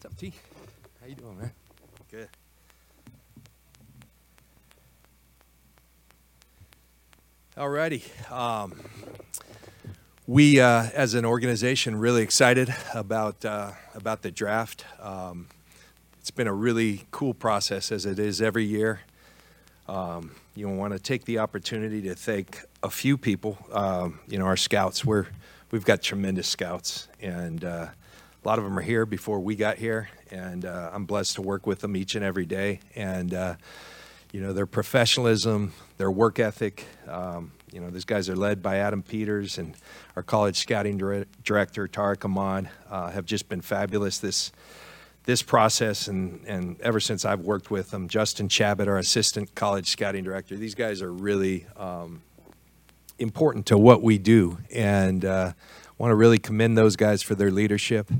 What's up, T? How you doing, man? Good. Alrighty. Um, we, uh, as an organization, really excited about uh, about the draft. Um, it's been a really cool process, as it is every year. Um, you want to take the opportunity to thank a few people. Um, you know, our scouts. We're we've got tremendous scouts, and uh, a lot of them are here before we got here, and uh, I'm blessed to work with them each and every day. And uh, you know, their professionalism, their work ethic. Um, you know, these guys are led by Adam Peters and our college scouting dire- director Tariq Ahmad uh, have just been fabulous this this process and and ever since I've worked with them. Justin Chabot, our assistant college scouting director, these guys are really um, important to what we do, and uh, want to really commend those guys for their leadership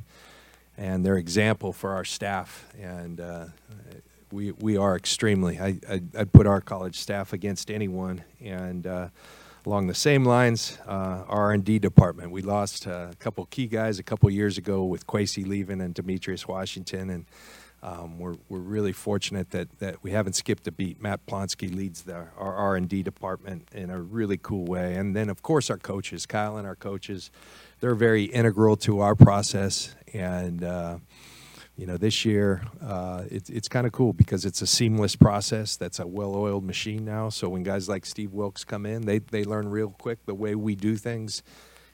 and their example for our staff. And uh, we we are extremely. I, I put our college staff against anyone. And uh, along the same lines, uh, R&D department. We lost a couple key guys a couple years ago with Kwesi leaving and Demetrius Washington, and um, we're we're really fortunate that that we haven't skipped a beat. Matt Plonsky leads the, our R&D department in a really cool way, and then of course our coaches, Kyle and our coaches, they're very integral to our process and. Uh, you know, this year uh, it's it's kind of cool because it's a seamless process. That's a well-oiled machine now. So when guys like Steve Wilks come in, they they learn real quick the way we do things,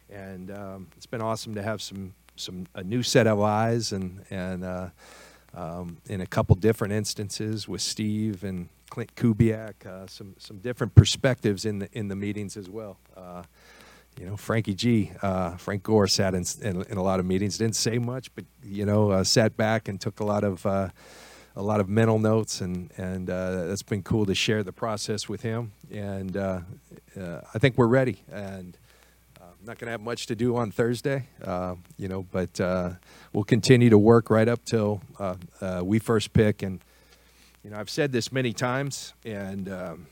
and um, it's been awesome to have some some a new set of eyes and and uh, um, in a couple different instances with Steve and Klint Kubiak, uh, some some different perspectives in the in the meetings as well. Uh, you know, Frankie G, uh, Frank Gore sat in, in, in, a lot of meetings, didn't say much, but you know, uh, sat back and took a lot of uh, a lot of mental notes, and and uh, that's been cool to share the process with him. And uh, uh, I think we're ready. And I'm not going to have much to do on Thursday, you know, but we'll continue to work right up till we first pick. And you know, I've said this many times, and um,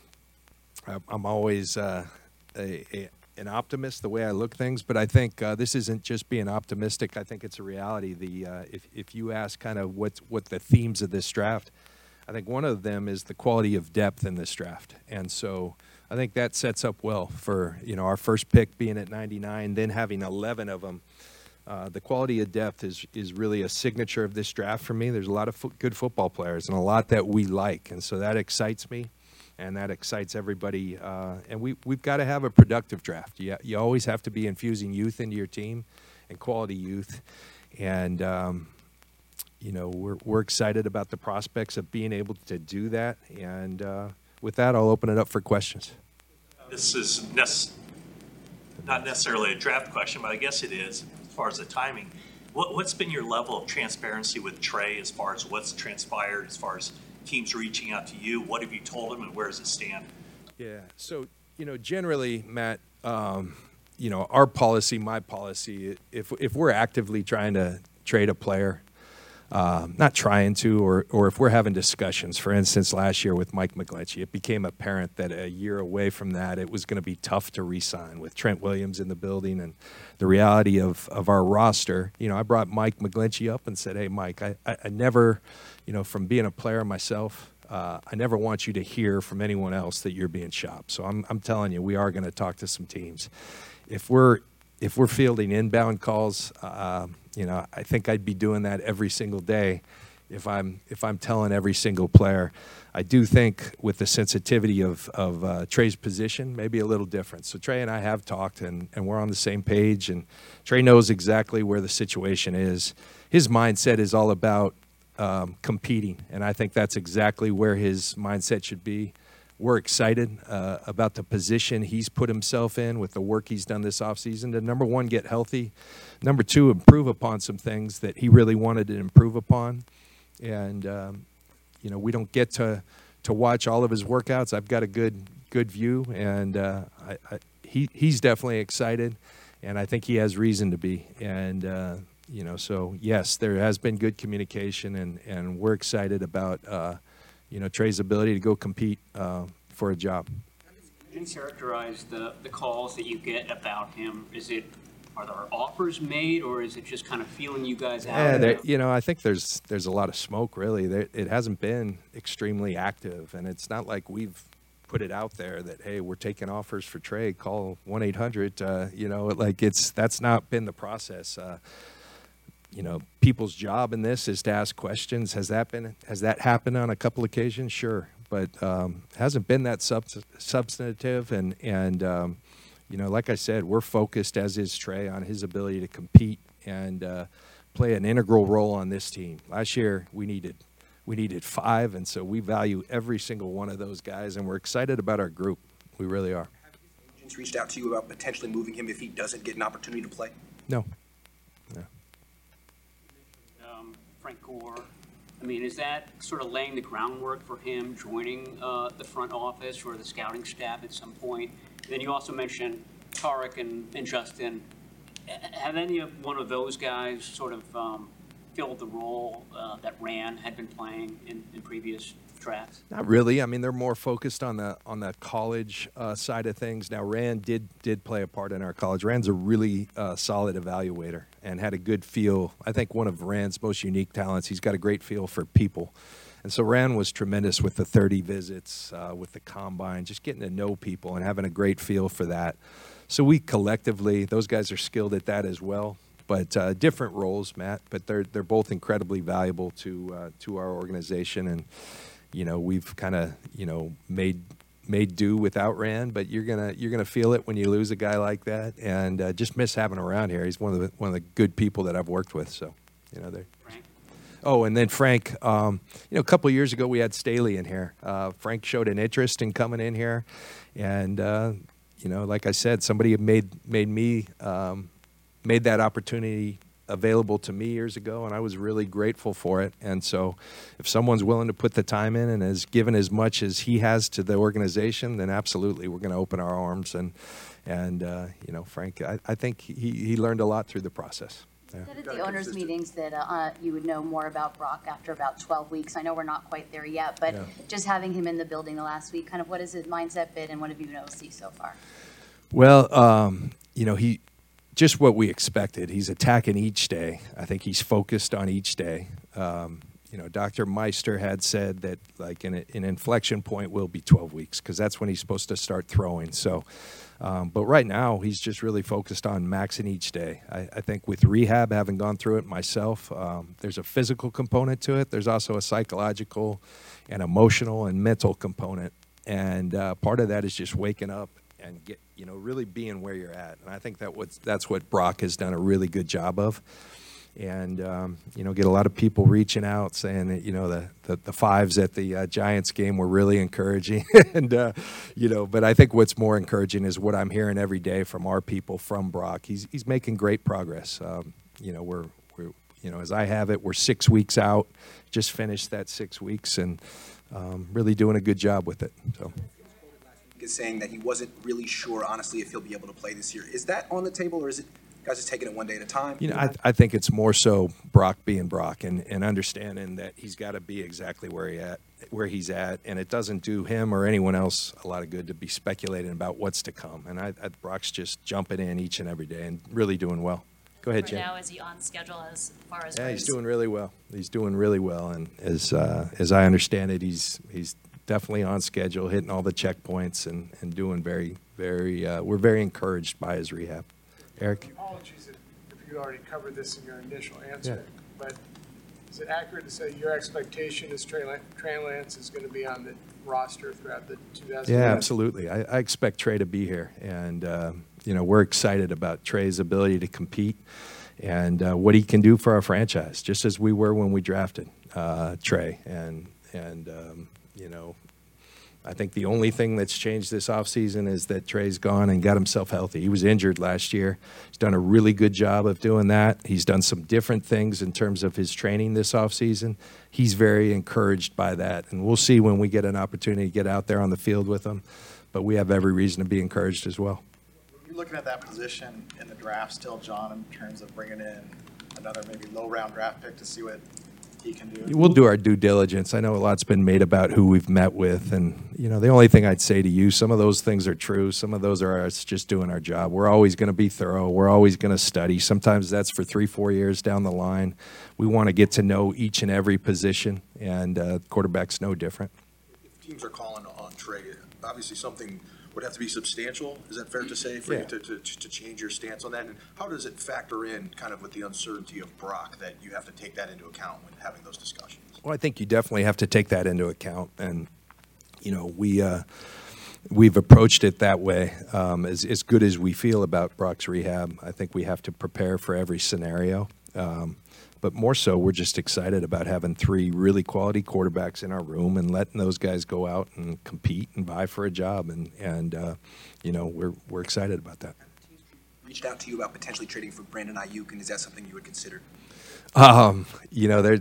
I'm always a, a an optimist the way I look things, but I think uh, this isn't just being optimistic. I think it's a reality. The uh, if if you ask kind of what what the themes of this draft, I think one of them is the quality of depth in this draft, and so I think that sets up well for you know our first pick being at 99, then having 11 of them. Uh, the quality of depth is is really a signature of this draft for me. There's a lot of fo- good football players and a lot that we like, and so that excites me and that excites everybody. Uh, and we, we've got to have a productive draft. You, you always have to be infusing youth into your team and quality youth. And, um, you know, we're, we're excited about the prospects of being able to do that. And uh, with that, I'll open it up for questions. This is not necessarily a draft question, but I guess it is as far as the timing. What, what's been your level of transparency with Trey as far as what's transpired, as far as teams reaching out to you? What have you told them, and where does it stand? Yeah. So you know, generally, Matt, um, you know, our policy, my policy, if if we're actively trying to trade a player, um, not trying to, or or if we're having discussions, for instance, last year with Mike McGlinchey, it became apparent that a year away from that, it was going to be tough to re-sign with Trent Williams in the building and the reality of of our roster. You know, I brought Mike McGlinchey up and said, "Hey, Mike, I, I, I never, you know, from being a player myself." Uh, I never want you to hear from anyone else that you're being shopped. So I'm, I'm telling you, we are going to talk to some teams. If we're if we're fielding inbound calls, uh, you know, I think I'd be doing that every single day if I'm if I'm telling every single player. I do think with the sensitivity of of uh, Trey's position, maybe a little different. So Trey and I have talked, and and we're on the same page. And Trey knows exactly where the situation is. His mindset is all about um, competing, and I think that's exactly where his mindset should be. We're excited uh, about the position he's put himself in with the work he's done this offseason to number one, get healthy, number two, improve upon some things that he really wanted to improve upon. And, um, you know, we don't get to, to watch all of his workouts. I've got a good, good view, and uh, I, I, he, he's definitely excited, and I think he has reason to be. And, uh, you know, so yes, there has been good communication, and, and we're excited about uh, you know Trey's ability to go compete uh, for a job. You characterize the, the calls that you get about him? Is it are there offers made, or is it just kind of feeling you guys out? Yeah, there, you know, I think there's there's a lot of smoke. Really, there, it hasn't been extremely active, and it's not like we've put it out there that hey, we're taking offers for trade. Call one eight hundred. Uh, you know, like it's that's not been the process. Uh, you know, people's job in this is to ask questions. Has that been has that happened on a couple occasions? Sure, but um, hasn't been that subs- substantive. And and um, you know, like I said, we're focused as is Trey on his ability to compete and uh, play an integral role on this team. Last year we needed we needed five, and so we value every single one of those guys, and we're excited about our group. We really are. Have his agents reached out to you about potentially moving him if he doesn't get an opportunity to play? No, no. Frank Gore. I mean, is that sort of laying the groundwork for him joining uh, the front office or the scouting staff at some point? Then you also mentioned Tariq and, and Justin. Have any of one of those guys sort of um, filled the role uh, that Ran had been playing in, in previous Not really. I mean, they're more focused on the on the college uh, side of things. Now, Ran did did play a part in our college. Ran's a really uh, solid evaluator and had a good feel. I think one of Ran's most unique talents. He's got a great feel for people, and so Ran was tremendous with the 30 visits, uh, with the combine, just getting to know people and having a great feel for that. So we collectively, those guys are skilled at that as well. But uh, different roles, Matt. But they're they're both incredibly valuable to uh, to our organization and you know we've kind of you know made made do without Ran, but you're gonna you're gonna feel it when you lose a guy like that, and uh, just miss having him around here. He's one of the one of the good people that I've worked with. So, you know. Frank? Oh, and then Frank. Um, you know, a couple of years ago we had Staley in here. Uh, Frank showed an interest in coming in here, and uh, you know, like I said, somebody made made me um, made that opportunity available to me years ago, and I was really grateful for it. And so, if someone's willing to put the time in and has given as much as he has to the organization, then absolutely, we're going to open our arms. And and uh, you know, Frank, I, I think he he learned a lot through the process. Yeah. Said at the owners' meetings that uh, you would know more about Brock after about 12 weeks. I know we're not quite there yet, but Yeah. just having him in the building the last week, kind of what has his mindset been and what have you been able to see so far? Well, um, you know, he just what we expected. He's attacking each day. I think he's focused on each day. Um, you know, Dr. Meister had said that like an, an inflection point will be 12 weeks because that's when he's supposed to start throwing. So, um, but right now he's just really focused on maxing each day. I, I think with rehab, having gone through it myself, um, there's a physical component to it. There's also a psychological and emotional and mental component. And uh, part of that is just waking up and get you know really being where you're at. And I think that what's that's what Brock has done a really good job of. And um, you know, get a lot of people reaching out saying that you know the the, the fives at the uh, Giants game were really encouraging. and uh, you know, but I think what's more encouraging is what I'm hearing every day from our people from Brock. He's he's making great progress. Um, you know, we're we're you know as I have it, we're six weeks out. Just finished that six weeks and um, really doing a good job with it. So. Is saying that he wasn't really sure, honestly, if he'll be able to play this year. Is that on the table, or is it guys just taking it one day at a time? You know, I, I think it's more so Brock being Brock and, and understanding that he's got to be exactly where he at where he's at, and it doesn't do him or anyone else a lot of good to be speculating about what's to come. And I, I Brock's just jumping in each and every day and really doing well. Go ahead, Right Jen. now, is he on schedule as far as? Yeah, he's doing really well. He's doing really well, and as uh, as I understand it, he's he's definitely on schedule, hitting all the checkpoints, and and doing very very. Uh, we're very encouraged by his rehab. Eric. Apologies if if you already covered this in your initial answer, but is it accurate to say your expectation is Trey Lan- Trey Lance is going to be on the roster throughout the 2000? Yeah, absolutely. I, I expect Trey to be here, and uh, you know we're excited about Trey's ability to compete and uh, what he can do for our franchise, just as we were when we drafted uh, Trey. And and um, you know, I think the only thing that's changed this offseason is that Trey's gone and got himself healthy. He was injured last year. He's done a really good job of doing that. He's done some different things in terms of his training this offseason. He's very encouraged by that. And we'll see when we get an opportunity to get out there on the field with him. But we have every reason to be encouraged as well. You're looking at that position in the draft still, John, in terms of bringing in another maybe low round draft pick to see what can do. We'll do our due diligence. I know a lot's been made about who we've met with, and, you know, the only thing I'd say to you, some of those things are true, some of those are us just doing our job. We're always gonna be thorough, we're always gonna study. Sometimes that's for three, four years down the line. We wanna get to know each and every position, and uh, quarterback's no different. If teams are calling on Trey, obviously something would have to be substantial, is that fair to say, for Yeah. you to, to, to change your stance on that? And how does it factor in, kind of with the uncertainty of Brock, that you have to take that into account when having those discussions? Well, I think you definitely have to take that into account, and you know we uh, we've approached it that way. Um, as as good as we feel about Brock's rehab, I think we have to prepare for every scenario. Um, but more so, we're just excited about having three really quality quarterbacks in our room and letting those guys go out and compete and vie for a job, and and uh, you know we're we're excited about that. Reached out to you about potentially trading for Brandon Aiyuk, and is that something you would consider? Um, you know, there.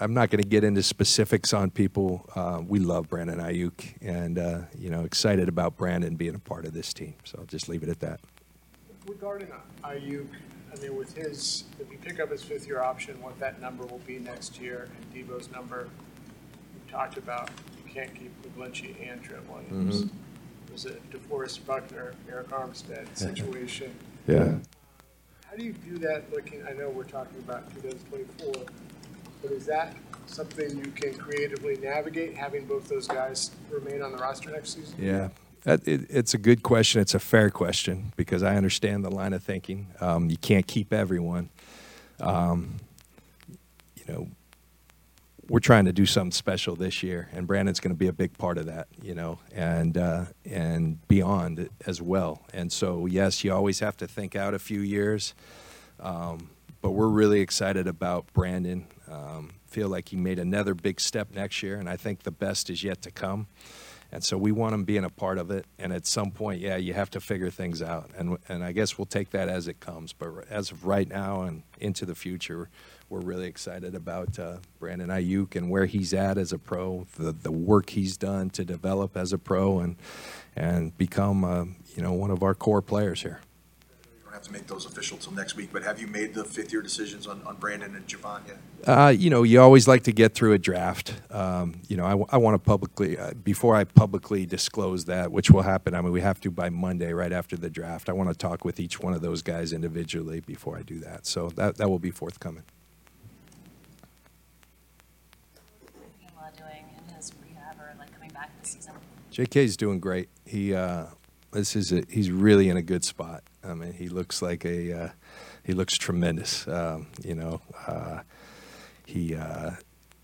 I'm not going to get into specifics on people. Uh, we love Brandon Aiyuk, and uh, you know, excited about Brandon being a part of this team. So I'll just leave it at that. Regarding Aiyuk, I mean, with his, if you pick up his fifth-year option, what that number will be next year, and Deebo's number, we talked about, you can't keep McGlinchey and Trent Williams. Mm-hmm. It was a DeForest Buckner, Arik Armstead situation. Yeah. How do you view that looking, I know we're talking about 2024, but is that something you can creatively navigate, having both those guys remain on the roster next season? Yeah. That, it, it's a good question. It's a fair question because I understand the line of thinking. Um, you can't keep everyone. Um, you know, we're trying to do something special this year, and Brandon's going to be a big part of that. You know, and uh, and beyond as well. And so, yes, you always have to think out a few years, um, but we're really excited about Brandon. Um, feel like he made another big step next year, and I think the best is yet to come. And so we want him being a part of it. And at some point, yeah, you have to figure things out. And and I guess we'll take that as it comes. But as of right now and into the future, we're really excited about uh, Brandon Aiyuk and where he's at as a pro, the the work he's done to develop as a pro and and become uh, you know one of our core players here. Have to make those official till next week, but have you made the fifth-year decisions on, on Brandon and Javon yet? Uh, you know, you always like to get through a draft. Um, you know, I, want to publicly, uh, before I publicly disclose that, which will happen, I mean, we have to by Monday, right after the draft. I want to talk with each one of those guys individually before I do that. So that, that will be forthcoming. JK? JK's doing great. He, uh, this is a, he's really in a good spot. I mean, he looks like a, uh, he looks tremendous. Um, you know, uh, he, uh,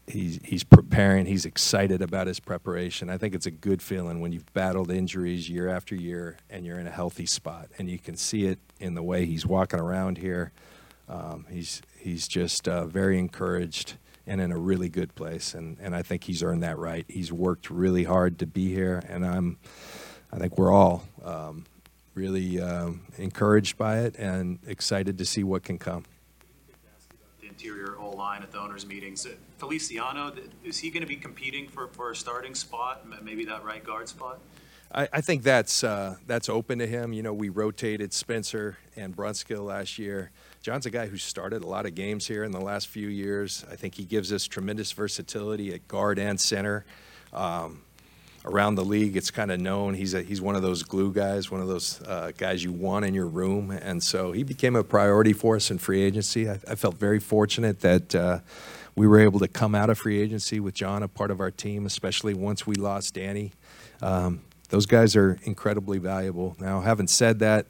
he's, he's preparing. He's excited about his preparation. I think it's a good feeling when you've battled injuries year after year and you're in a healthy spot. And you can see it in the way he's walking around here. Um, he's, he's just uh, very encouraged and in a really good place. And, and I think he's earned that right. He's worked really hard to be here. And I'm, I think we're all um, really um, encouraged by it and excited to see what can come. the interior O-line at the owners' meetings. Uh, Feliciano, is he going to be competing for, for a starting spot, maybe that right guard spot? I, I think that's uh, that's open to him. You know, we rotated Spencer and Brunskill last year. Jon's a guy who started a lot of games here in the last few years. I think he gives us tremendous versatility at guard and center. Um, around the league, it's kind of known he's a, he's one of those glue guys, one of those uh, guys you want in your room, and so he became a priority for us in free agency. I, I felt very fortunate that uh, we were able to come out of free agency with Jon a part of our team, especially once we lost Danny. Um, those guys are incredibly valuable. Now, having said that,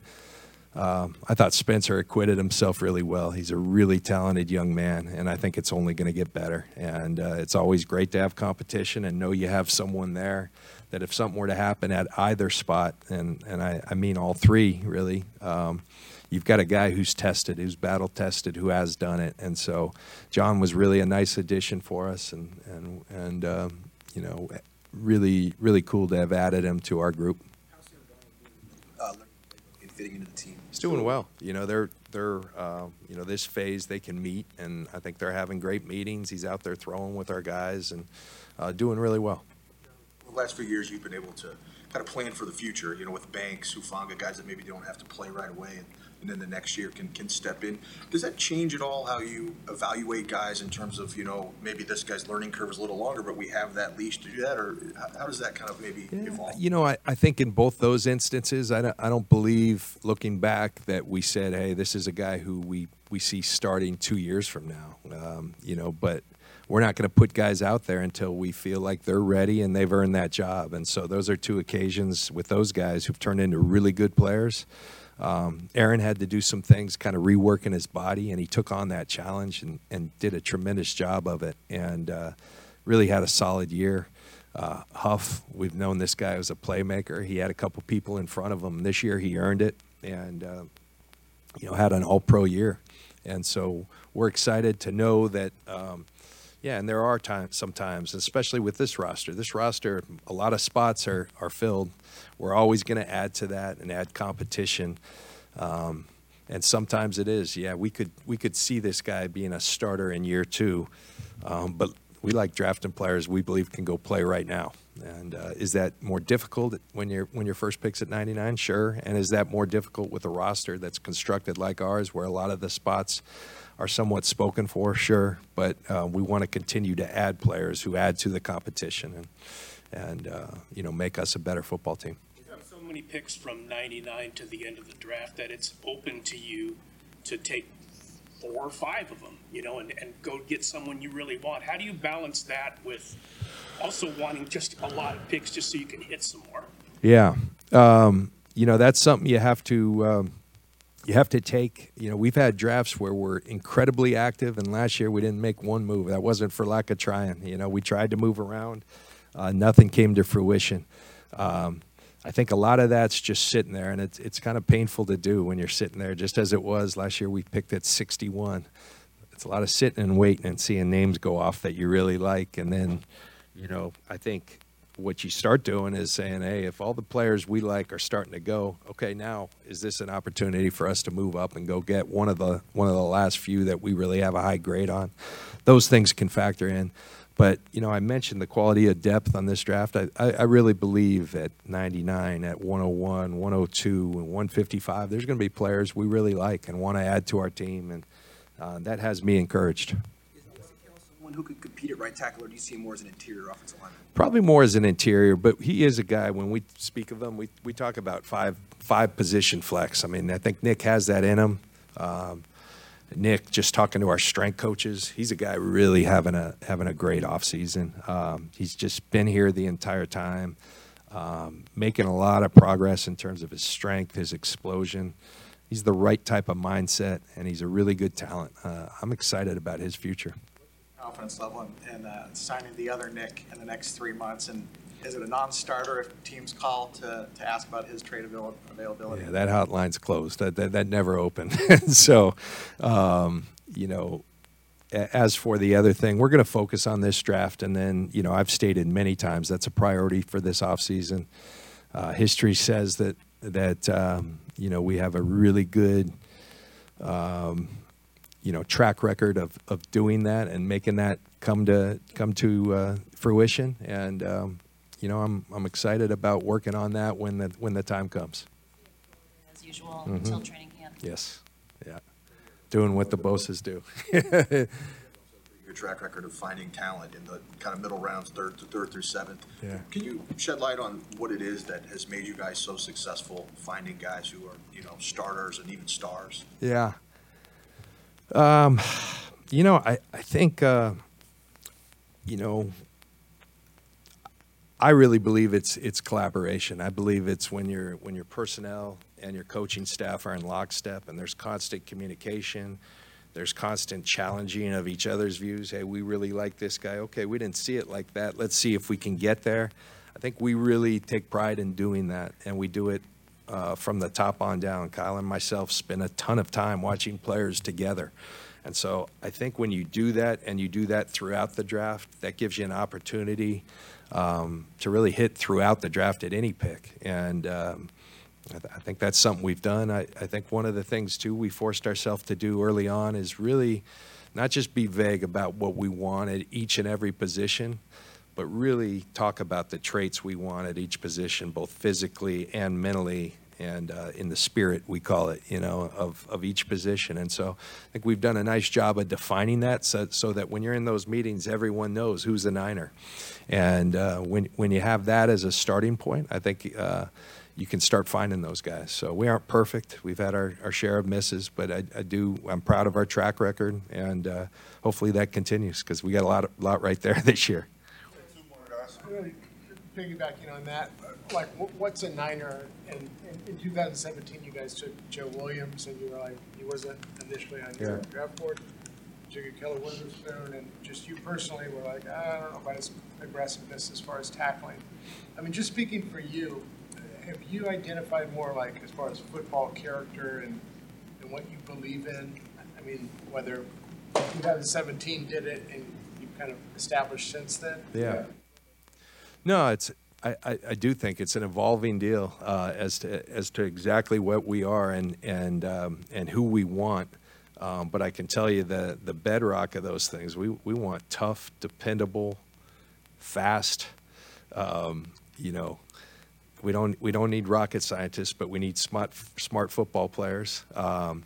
um, I thought Spencer acquitted himself really well. He's a really talented young man, and I think it's only going to get better. And uh, it's always great to have competition and know you have someone there that if something were to happen at either spot, and, and I, I mean all three really, um, you've got a guy who's tested, who's battle tested, who has done it. And so Jon was really a nice addition for us, and, and, and um, you know, really, really cool to have added him to our group. Uh, fitting into the team. He's doing well. You know, they're they're uh, you know this phase they can meet, and I think they're having great meetings. He's out there throwing with our guys and uh, doing really well. Last few years, you've been able to kind of plan for the future, you know, with Banks, Hufanga, guys that maybe don't have to play right away. And and then the next year can, can step in. Does that change at all how you evaluate guys in terms of, you know, maybe this guy's learning curve is a little longer, but we have that leash to do that, or how, how does that kind of maybe evolve? You know, I, I think in both those instances, I don't, I don't believe, looking back, that we said, hey, this is a guy who we, we see starting two years from now. Um, you know, but we're not going to put guys out there until we feel like they're ready and they've earned that job. And so those are two occasions with those guys who've turned into really good players. Um, Aaron had to do some things, kind of reworking his body, and he took on that challenge and, and did a tremendous job of it, and uh, really had a solid year. Uh, Huff, we've known this guy as a playmaker. He had a couple people in front of him. This year, he earned it, and uh, you know had an All-Pro year, and so we're excited to know that. Um, yeah, and there are times sometimes, especially with this roster. This roster, a lot of spots are are filled. We're always going to add to that and add competition. Um, and sometimes it is, yeah. We could we could see this guy being a starter in year two, um, but we like drafting players we believe can go play right now. And uh, is that more difficult when your when your first picks at 99? Sure. And is that more difficult with a roster that's constructed like ours, where a lot of the spots are somewhat spoken for? Sure. But uh, we want to continue to add players who add to the competition and and uh, you know make us a better football team. You have so many picks from 99 to the end of the draft that it's open to you to take four or five of them, you know, and, and go get someone you really want. How do you balance that with also wanting just a lot of picks just so you can hit some more? Yeah, um, you know that's something you have to um, you have to take. You know, we've had drafts where we're incredibly active, and last year we didn't make one move. That wasn't for lack of trying. You know, we tried to move around, uh, nothing came to fruition. Um, I think a lot of that's just sitting there, and it's it's kind of painful to do when you're sitting there, just as it was last year. We picked at 61. It's a lot of sitting and waiting and seeing names go off that you really like, and then, you know, I think what you start doing is saying, hey, if all the players we like are starting to go, okay, now is this an opportunity for us to move up and go get one of the one of the last few that we really have a high grade on? Those things can factor in. But you know, I mentioned the quality of depth on this draft. I, I, I really believe at 99, at 101, 102, and 155, there's going to be players we really like and want to add to our team, and uh, that has me encouraged. Who could compete at right tackle, or do you see him more as an interior offensive lineman? Probably more as an interior, but he is a guy. When we speak of him, we, we talk about five five position flex. I mean, I think Nick has that in him. Um, Nick, just talking to our strength coaches, he's a guy really having a having a great offseason. Um, he's just been here the entire time, um, making a lot of progress in terms of his strength, his explosion. He's the right type of mindset, and he's a really good talent. Uh, I'm excited about his future. Confidence level in uh, signing the other Nick in the next three months, and is it a non-starter if teams call to, to ask about his trade avail- availability? Yeah, that hotline's closed. That that, that never opened. so, um, you know, as for the other thing, we're going to focus on this draft, and then you know, I've stated many times that's a priority for this offseason. Uh, history says that that um, you know we have a really good. Um, you know, track record of, of doing that and making that come to come to uh, fruition, and um, you know, I'm I'm excited about working on that when the when the time comes. As usual, Mhm. until training camp. Yes, yeah, doing what the bosses do. Your track record of finding talent in the kind of middle rounds, third to third through seventh. Yeah. Can you shed light on what it is that has made you guys so successful finding guys who are, you know, starters and even stars? Yeah. Um, you know, I, I think, uh, you know, I really believe it's it's collaboration. I believe it's when your when your personnel and your coaching staff are in lockstep and there's constant communication, there's constant challenging of each other's views. Hey, we really like this guy. Okay, we didn't see it like that. Let's see if we can get there. I think we really take pride in doing that, and we do it uh, from the top on down. Kyle and myself spend a ton of time watching players together. And so I think when you do that and you do that throughout the draft, that gives you an opportunity um, to really hit throughout the draft at any pick. And um, I, th- I think that's something we've done. I, I think one of the things, too, we forced ourselves to do early on is really not just be vague about what we want at each and every position, but really talk about the traits we want at each position, both physically and mentally, and uh, in the spirit, we call it, you know, of, of each position. And so I think we've done a nice job of defining that so, so that when you're in those meetings, everyone knows who's a Niner. And uh, when, when you have that as a starting point, I think uh, you can start finding those guys. So we aren't perfect. We've had our, our share of misses, but I, I do, I'm proud of our track record, and uh, hopefully that continues because we got a lot, lot right there this year. Piggybacking on that, like, wh- what's a Niner? And in- in 2017, you guys took Joe Williams, and you were like, he wasn't initially on your Yeah. draft board. Took Ahkello Witherspoon, and just you personally were like, "Ah, I don't know about his aggressiveness as far as tackling. I mean, just speaking for you, have you identified more like as far as football character and, and what you believe in? I mean, whether 2017 did it and you've kind of established since then? Yeah. No, it's. I, I, do think it's an evolving deal uh, as to as to exactly what we are and and um, and who we want. Um, but I can tell you the the bedrock of those things. We we want tough, dependable, fast. Um, you know, we don't we don't need rocket scientists, but we need smart smart football players. Um,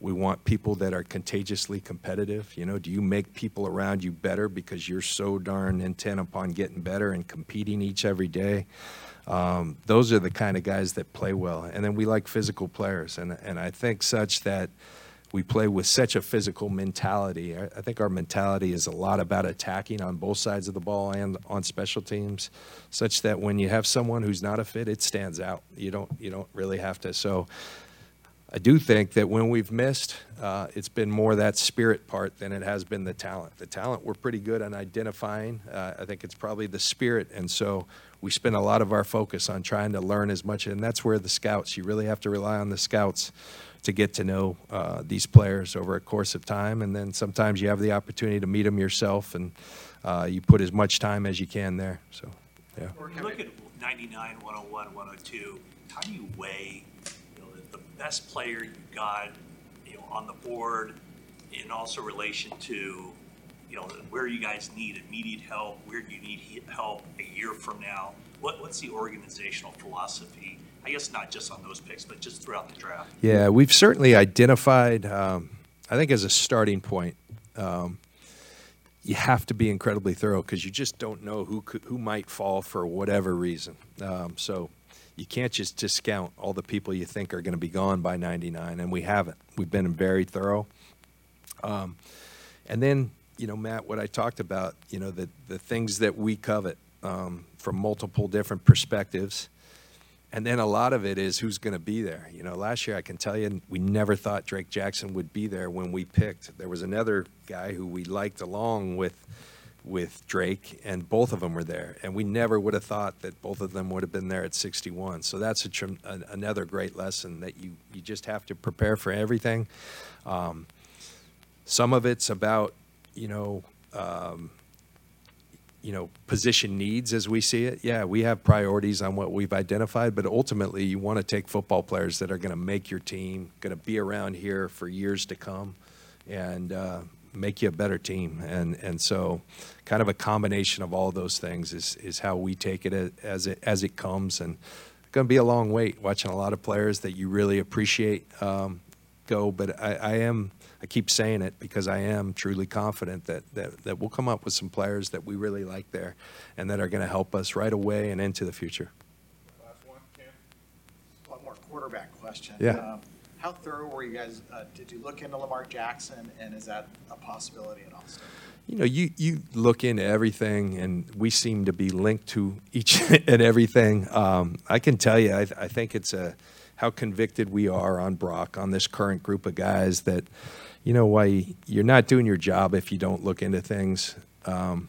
we want people that are contagiously competitive. You know, do you make people around you better because you're so darn intent upon getting better and competing each every day? Um, those are the kind of guys that play well. And then we like physical players, and and I think such that we play with such a physical mentality. I, I think our mentality is a lot about attacking on both sides of the ball and on special teams, such that when you have someone who's not a fit, it stands out. You don't you don't really have to. So I do think that when we've missed, uh, it's been more that spirit part than it has been the talent. The talent we're pretty good on identifying. Uh, I think it's probably the spirit, and so we spend a lot of our focus on trying to learn as much. And that's where the scouts. You really have to rely on the scouts to get to know uh, these players over a course of time, and then sometimes you have the opportunity to meet them yourself, and uh, you put as much time as you can there. So, yeah. Look at 99, 101, 102, how do you weigh, you know, the, the best player you got, you know, on the board, in also relation to, you know, where you guys need immediate help, where do you need help a year from now? What, what's the organizational philosophy? I guess not just on those picks, but just throughout the draft. Yeah, we've certainly identified, um, I think, as a starting point, um, you have to be incredibly thorough because you just don't know who could, who might fall for whatever reason. Um, so you can't just discount all the people you think are going to be gone by 99, and we haven't. We've been very thorough. Um, and then, you know, Matt, what I talked about, you know, the, the things that we covet um, from multiple different perspectives. And then a lot of it is who's going to be there. You know, last year I can tell you we never thought Drake Jackson would be there when we picked. There was another guy who we liked along with with Drake, and both of them were there. And we never would have thought that both of them would have been there at 61. So that's a, an- another great lesson that you you just have to prepare for everything. Um, some of it's about you know. Um, you know, position needs as we see it. Yeah, we have priorities on what we've identified, but ultimately you want to take football players that are going to make your team, going to be around here for years to come, and uh, make you a better team. And and so, kind of a combination of all those things is is how we take it as it as it comes. And going to be a long wait watching a lot of players that you really appreciate um, go. But I, I am. I keep saying it because I am truly confident that, that, that we'll come up with some players that we really like there and that are going to help us right away and into the future. Last One more quarterback question. Yeah. Um, How thorough were you guys, uh, did you look into Lamar Jackson, and is that a possibility in Austin? You know, you, you look into everything, and we seem to be linked to each and everything. Um, I can tell you, I, I think it's a, how convicted we are on Brock, on this current group of guys that, you know, why you're not doing your job if you don't look into things. Um,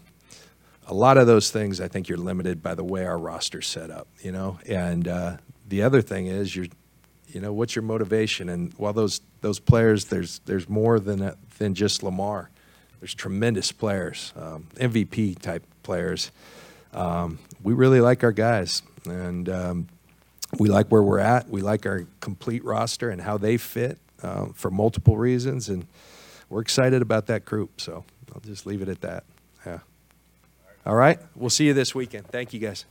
a lot of those things, I think you're limited by the way our roster's set up, you know. And uh, the other thing is, you're, you know, what's your motivation? And while those those players, there's there's more than than just Lamar. There's tremendous players, um, MVP type players. Um, we really like our guys, and um, we like where we're at. We like our complete roster and how they fit uh, for multiple reasons, and we're excited about that group. So I'll just leave it at that. Yeah. All right. We'll see you this weekend. Thank you, guys.